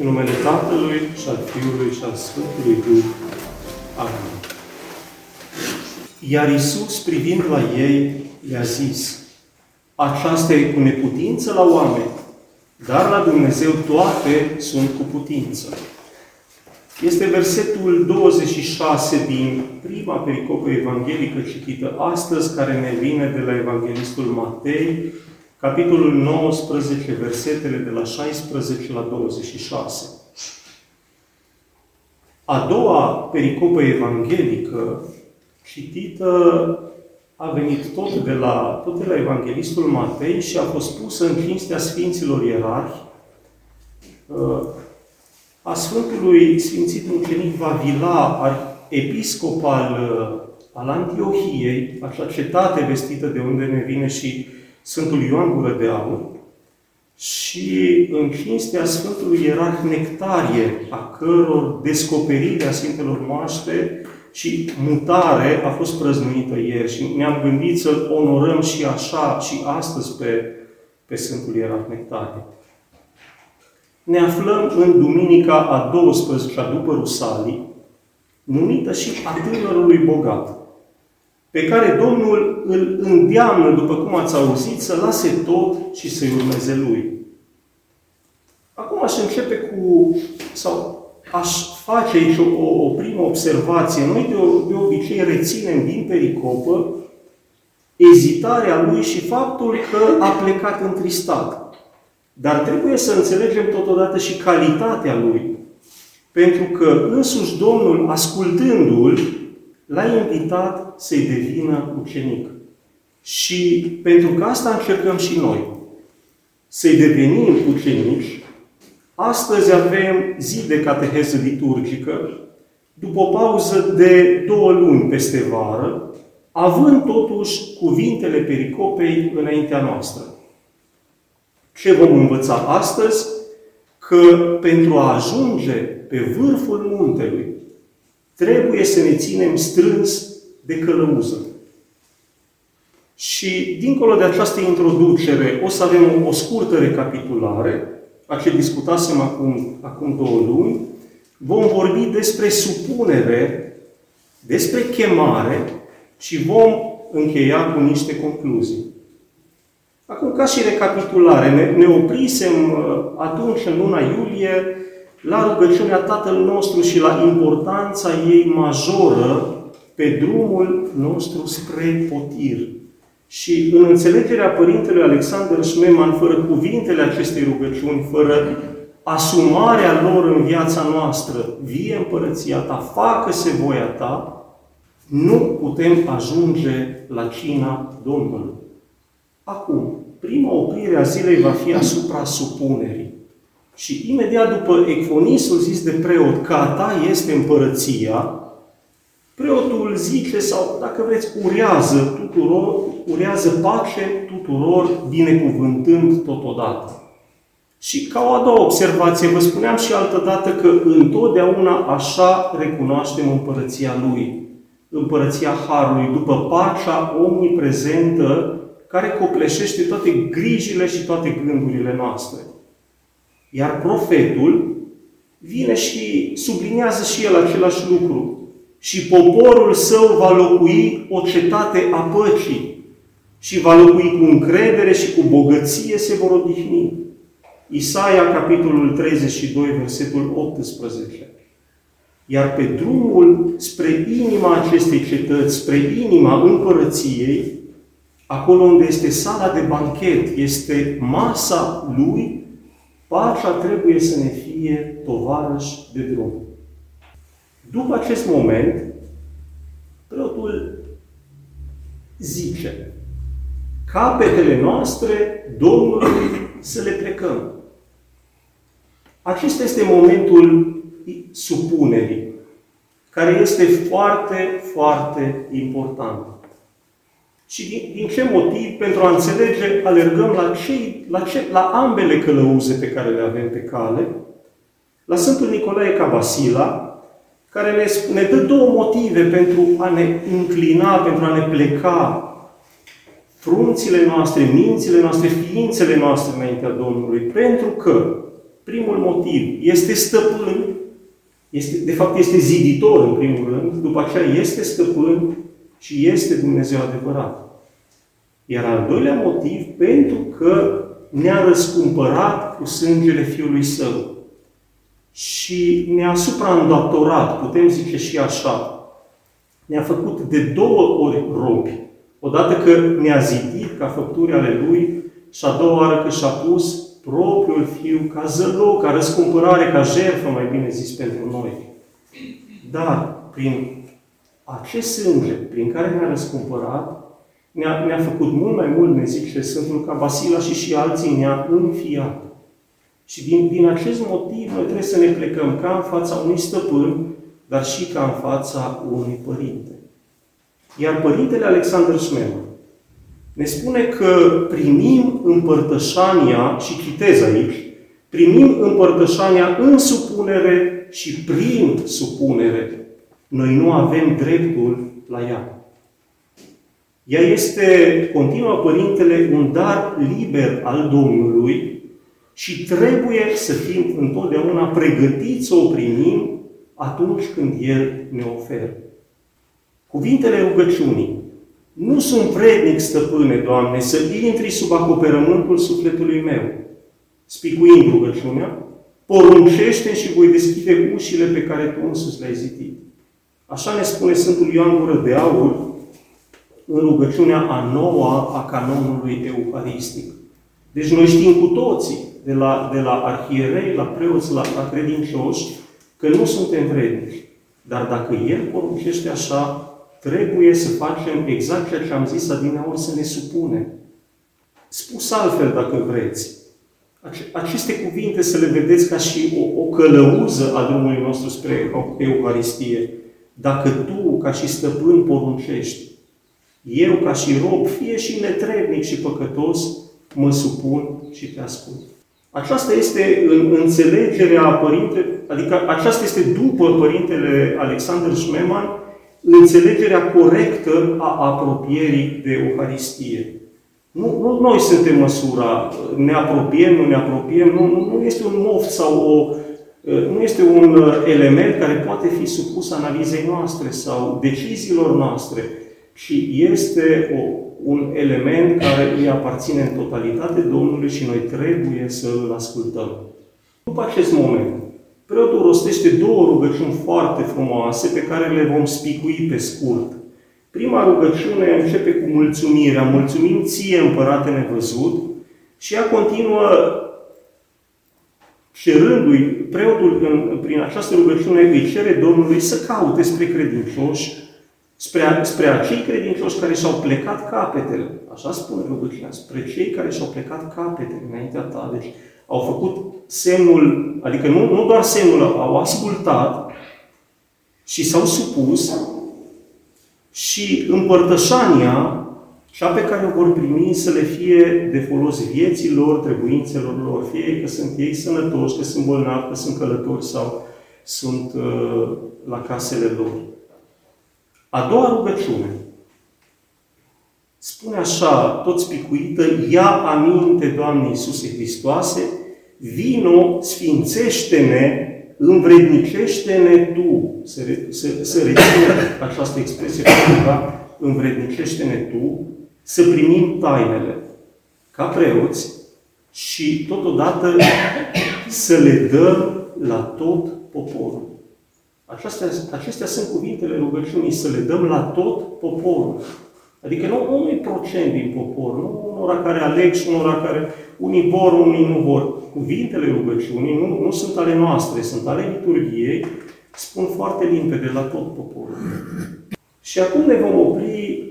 În numele Tatălui și al Fiului și al Sfântului Duh. Amin. Iar Isus, privind la ei, le-a zis, aceasta e cu neputință la oameni, dar la Dumnezeu toate sunt cu putință. Este versetul 26 din prima pericopă evanghelică citită astăzi, care ne vine de la Evanghelistul Matei, capitolul 19, versetele de la 16 la 26. A doua pericopă evanghelică, citită, a venit tot de la, tot de la Evanghelistul Matei și a fost pusă în cinstea Sfinților Ierarhi, uh, a Sfântului Sfințit Mucenic Vavila, episcop al, uh, al Antiohiei, acea cetate vestită de unde ne vine și Sfântul Ioan Gură de Aur, și în cinstea Sfântului Ierarh Nectarie, a căror descoperire a Sfintelor Moaște și mutare a fost prăznuită ieri și ne-am gândit să onorăm și așa și astăzi pe, pe Sfântul Ierarh Nectarie. Ne aflăm în Duminica a 12-a după Rusalii, numită și a tânărului bogat pe care Domnul îl îndeamnă, după cum ați auzit, să lase tot și să-i urmeze Lui. Acum aș începe cu, sau aș face aici o, o primă observație. Noi de, de obicei reținem din pericopă ezitarea lui și faptul că a plecat întristat. Dar trebuie să înțelegem totodată și calitatea lui. Pentru că însuși Domnul, ascultându-l, l-a invitat să-i devină ucenic. Și pentru că asta încercăm și noi, să-i devenim ucenici, astăzi avem zi de cateheză liturgică, după o pauză de două luni peste vară, având totuși cuvintele pericopei înaintea noastră. Ce vom învăța astăzi? Că pentru a ajunge pe vârful muntelui, trebuie să ne ținem strâns de călăuză. Și dincolo de această introducere, o să avem o scurtă recapitulare a ce discutasem acum, acum două luni. Vom vorbi despre supunere, despre chemare și vom încheia cu niște concluzii. Acum, ca și recapitulare, ne, ne oprisem uh, atunci, în luna iulie, la rugăciunea Tatăl nostru și la importanța ei majoră pe drumul nostru spre potir. Și în înțelegerea Părintelui Alexander Schmemann, fără cuvintele acestei rugăciuni, fără asumarea lor în viața noastră, vie împărăția ta, facă-se voia ta, nu putem ajunge la cina Domnului. Acum, prima oprire a zilei va fi asupra supunerii. Și imediat după ecfonisul zis de preot că a ta este împărăția, preotul zice sau, dacă vreți, urează tuturor, urează pace tuturor, binecuvântând totodată. Și ca o a doua observație, vă spuneam și altă dată că întotdeauna așa recunoaștem împărăția Lui. Împărăția Harului, după pacea omniprezentă care copleșește toate grijile și toate gândurile noastre. Iar profetul vine și subliniază și el același lucru. Și poporul său va locui o cetate a păcii și va locui cu încredere și cu bogăție se vor odihni. Isaia, capitolul 32, versetul 18. Iar pe drumul spre inima acestei cetăți, spre inima împărăției, acolo unde este sala de banchet, este masa lui, Pacea trebuie să ne fie tovarăș de drum. După acest moment, preotul zice, capetele noastre Domnului să le plecăm. Acesta este momentul supunerii, care este foarte, foarte important. Și din, din ce motiv? Pentru a înțelege, alergăm la, cei, la, ce, la ambele călăuze pe care le avem pe cale, la Sfântul Nicolae Cabasila, care ne, ne dă două motive pentru a ne înclina, pentru a ne pleca frunțile noastre, mințile noastre, ființele noastre înaintea Domnului. Pentru că Primul motiv este stăpân, este, de fapt este ziditor în primul rând, după aceea este stăpân și este Dumnezeu adevărat. Iar al doilea motiv, pentru că ne-a răscumpărat cu sângele Fiului Său și ne-a supraîndatorat, putem zice și așa, ne-a făcut de două ori robi. Odată că ne-a zidit ca făpturi ale Lui și a doua oară că și-a pus propriul Fiu ca zăloc, ca răscumpărare, ca jertfă, mai bine zis, pentru noi. Dar, prin acest sânge prin care ne-a răscumpărat, ne-a, ne făcut mult mai mult, ne zice Sfântul, ca Basila și și alții ne-a înfiat. Și din, din acest motiv noi trebuie să ne plecăm ca în fața unui stăpân, dar și ca în fața unui părinte. Iar Părintele Alexander Smeman ne spune că primim împărtășania, și citez aici, primim împărtășania în supunere și prin supunere. Noi nu avem dreptul la ea. Ea este, continuă Părintele, un dar liber al Domnului și trebuie să fim întotdeauna pregătiți să o primim atunci când El ne oferă. Cuvintele rugăciunii. Nu sunt vrednic, stăpâne, Doamne, să intri sub acoperământul sufletului meu. Spicuind rugăciunea, poruncește și voi deschide ușile pe care Tu însuți le-ai zidit. Așa ne spune Sfântul Ioan Gură de Aur în rugăciunea a noua a canonului euharistic. Deci noi știm cu toții, de la, de la arhierei, la preoți, la, la credincioși, că nu suntem vrednici. Dar dacă El poruncește așa, trebuie să facem exact ceea ce am zis adineaori, să ne supunem. Spus altfel, dacă vreți, aceste cuvinte să le vedeți ca și o, o călăuză a drumului nostru spre Euharistie. Dacă tu, ca și stăpân, poruncești, eu, ca și rob, fie și netrebnic și păcătos, mă supun și te ascult. Aceasta este în înțelegerea părinte, adică aceasta este după părintele Alexander Schmemann, înțelegerea corectă a apropierii de Euharistie. Nu, nu noi suntem măsura, ne apropiem, nu ne apropiem, nu, nu, nu este un moft sau o, nu este un element care poate fi supus analizei noastre sau deciziilor noastre, ci este o, un element care îi aparține în totalitate Domnului și noi trebuie să îl ascultăm. După acest moment, preotul rostește două rugăciuni foarte frumoase pe care le vom spicui pe scurt. Prima rugăciune începe cu mulțumirea. Mulțumim ție, împărate nevăzut, și ea continuă cerându-i, preotul în, prin această rugăciune îi cere Domnului să caute spre credincioși, spre, spre acei credincioși care și-au plecat capetele. Așa spune rugăciunea, spre cei care și-au plecat capetele înaintea ta. Deci au făcut semnul, adică nu, nu doar semnul, au ascultat și s-au supus și împărtășania, cea pe care o vor primi să le fie de folos vieții lor, trebuințelor lor, fie că sunt ei sănătoși, că sunt bolnavi, că sunt călători sau sunt uh, la casele lor. A doua rugăciune spune așa, tot spicuită, ia aminte, Doamne Iisuse Hristoase, vino, sfințește-ne, învrednicește-ne Tu. Să, să, să reține această expresie pentru ca învrednicește-ne Tu, să primim tainele ca preoți și totodată să le dăm la tot poporul. Acestea, acestea sunt cuvintele rugăciunii, să le dăm la tot poporul. Adică nu unui procent din popor, nu unora care aleg și unora care unii vor, unii nu vor. Cuvintele rugăciunii nu, nu sunt ale noastre, sunt ale liturgiei, spun foarte limpede la tot poporul. Și acum ne vom opri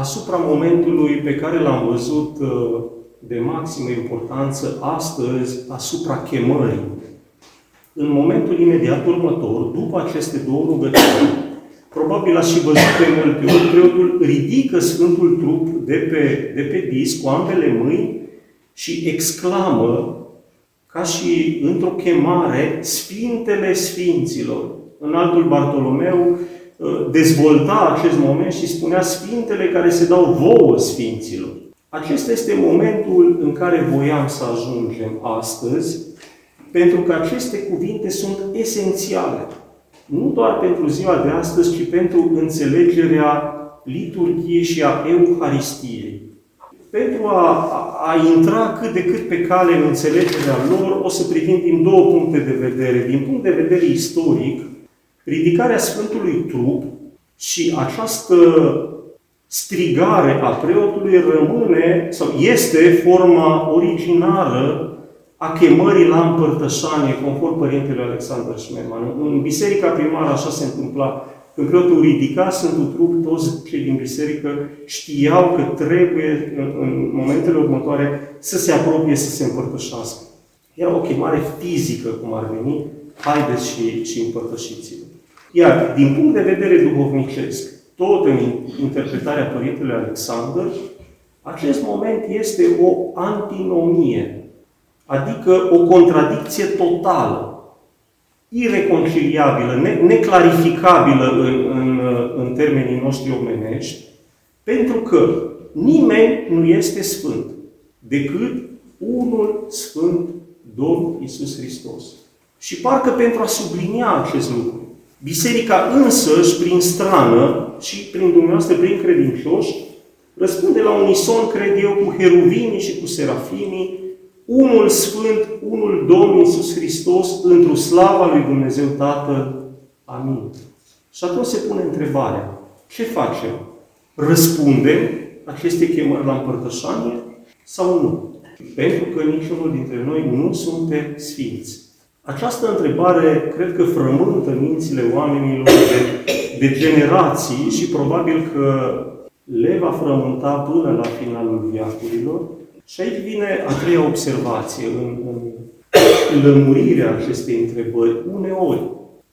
asupra momentului pe care l-am văzut uh, de maximă importanță astăzi, asupra chemării. În momentul imediat următor, după aceste două rugăciuni, probabil ați și văzut pe multe ori, preotul ridică Sfântul Trup de pe, de pe disc cu ambele mâini și exclamă, ca și într-o chemare, Sfintele Sfinților. În altul Bartolomeu ă, dezvolta acest moment și spunea Sfintele care se dau vouă Sfinților. Acesta este momentul în care voiam să ajungem astăzi, pentru că aceste cuvinte sunt esențiale. Nu doar pentru ziua de astăzi, ci pentru înțelegerea liturgiei și a Euharistiei. Pentru a, a, a intra cât de cât pe cale în înțelegerea lor, o să privim din două puncte de vedere. Din punct de vedere istoric, ridicarea Sfântului Trup și această strigare a preotului rămâne sau este forma originală a chemării la împărtășanie, conform Părintele Alexandru Șmeman. În biserica primară așa se întâmpla. Când preotul ridica Sfântul Trup, toți cei din biserică știau că trebuie în, în momentele următoare să se apropie, să se împărtășească. Era o chemare fizică, cum ar veni, haideți și, și împărtășiți-vă. Iar, din punct de vedere duhovnicesc, tot în interpretarea Părintelui Alexandru, acest moment este o antinomie, adică o contradicție totală, ireconciliabilă, ne- neclarificabilă în, în, în termenii noștri omenești, pentru că nimeni nu este sfânt decât unul sfânt, Domnul Isus Hristos. Și parcă pentru a sublinia acest lucru, Biserica însăși, prin strană și prin dumneavoastră, prin credincioși, răspunde la unison, cred eu, cu heruvimii și cu serafimii, unul Sfânt, unul Domn Iisus Hristos, într-o slava lui Dumnezeu Tatăl. Amin. Și atunci se pune întrebarea, ce facem? Răspundem aceste chemări la împărtășanie sau nu? Pentru că niciunul dintre noi nu suntem sfinți. Această întrebare cred că frământă mințile oamenilor de, de generații și probabil că le va frământa până la finalul viacurilor. Și aici vine a treia observație în, în lămurirea acestei întrebări. Uneori,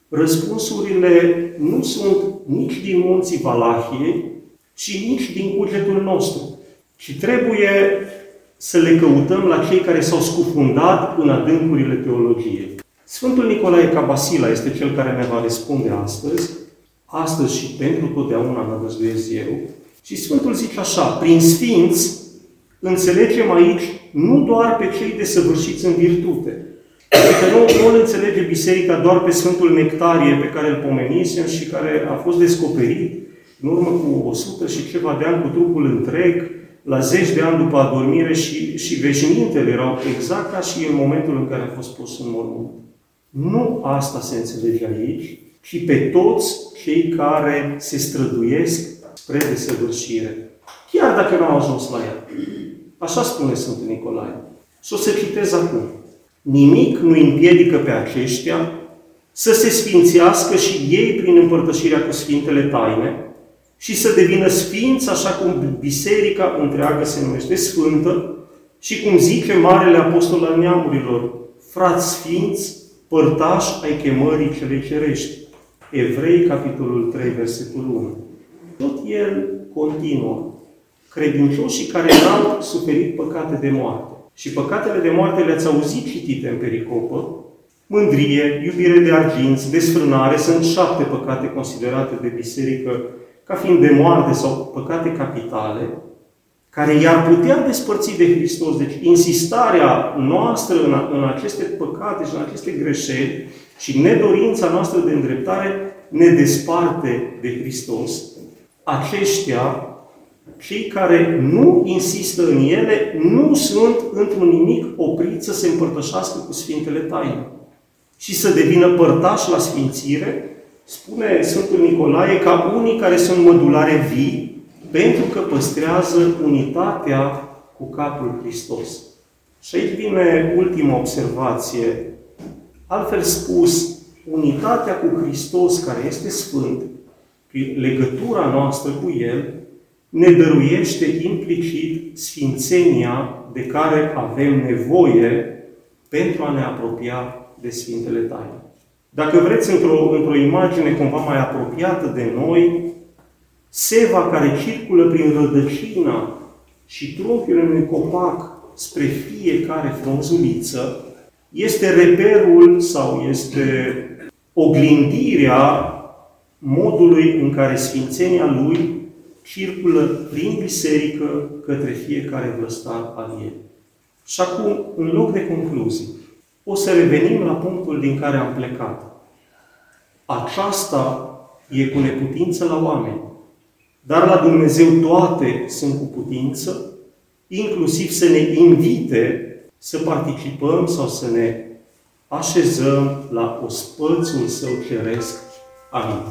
răspunsurile nu sunt nici din munții Valahiei și nici din cugetul nostru, ci trebuie să le căutăm la cei care s-au scufundat în adâncurile teologiei. Sfântul Nicolae Cabasila este cel care ne va răspunde astăzi, astăzi și pentru totdeauna nădăjduiesc eu. Și Sfântul zice așa, prin sfinți înțelegem aici nu doar pe cei desăvârșiți în virtute, Adică nu, nu îl înțelege Biserica doar pe Sfântul Nectarie pe care îl pomenisem și care a fost descoperit în urmă cu 100 și ceva de ani cu trupul întreg, la zeci de ani după adormire și, și veșmintele erau exact ca și în momentul în care a fost pus în mormânt. Nu asta se înțelege aici, ci pe toți cei care se străduiesc spre desăvârșire. Chiar dacă nu au ajuns la ea. Așa spune Sfântul Nicolae. Și o să citez acum. Nimic nu împiedică pe aceștia să se sfințească și ei prin împărtășirea cu Sfintele Taine și să devină sfinți așa cum biserica întreagă se numește sfântă și cum zice Marele Apostol al Neamurilor, frați sfinți, părtași ai chemării celei cerești. Evrei, capitolul 3, versetul 1. Tot el continuă. Credincioșii care n-au suferit păcate de moarte. Și păcatele de moarte le-ați auzit citite în pericopă. Mândrie, iubire de arginți, desfrânare, sunt șapte păcate considerate de biserică ca fiind de moarte sau păcate capitale, care i-ar putea despărți de Hristos. Deci insistarea noastră în, în aceste păcate și în aceste greșeli și nedorința noastră de îndreptare ne desparte de Hristos. Aceștia, cei care nu insistă în ele, nu sunt într-un nimic opriți să se împărtășească cu Sfintele Taine și să devină părtași la Sfințire, spune Sfântul Nicolae, ca unii care sunt mădulare vii, pentru că păstrează unitatea cu capul Hristos. Și aici vine ultima observație. Altfel spus, unitatea cu Hristos, care este Sfânt, legătura noastră cu El, ne dăruiește implicit sfințenia de care avem nevoie pentru a ne apropia de Sfintele Taine. Dacă vreți, într-o, într-o imagine cumva mai apropiată de noi, seva care circulă prin rădăcina și trunchiul unui copac spre fiecare frunzuliță este reperul sau este oglindirea modului în care Sfințenia Lui circulă prin biserică către fiecare vlăstar al ei. Și acum, în loc de concluzii, o să revenim la punctul din care am plecat. Aceasta e cu neputință la oameni, dar la Dumnezeu toate sunt cu putință, inclusiv să ne invite să participăm sau să ne așezăm la ospățul său ceresc. Amin.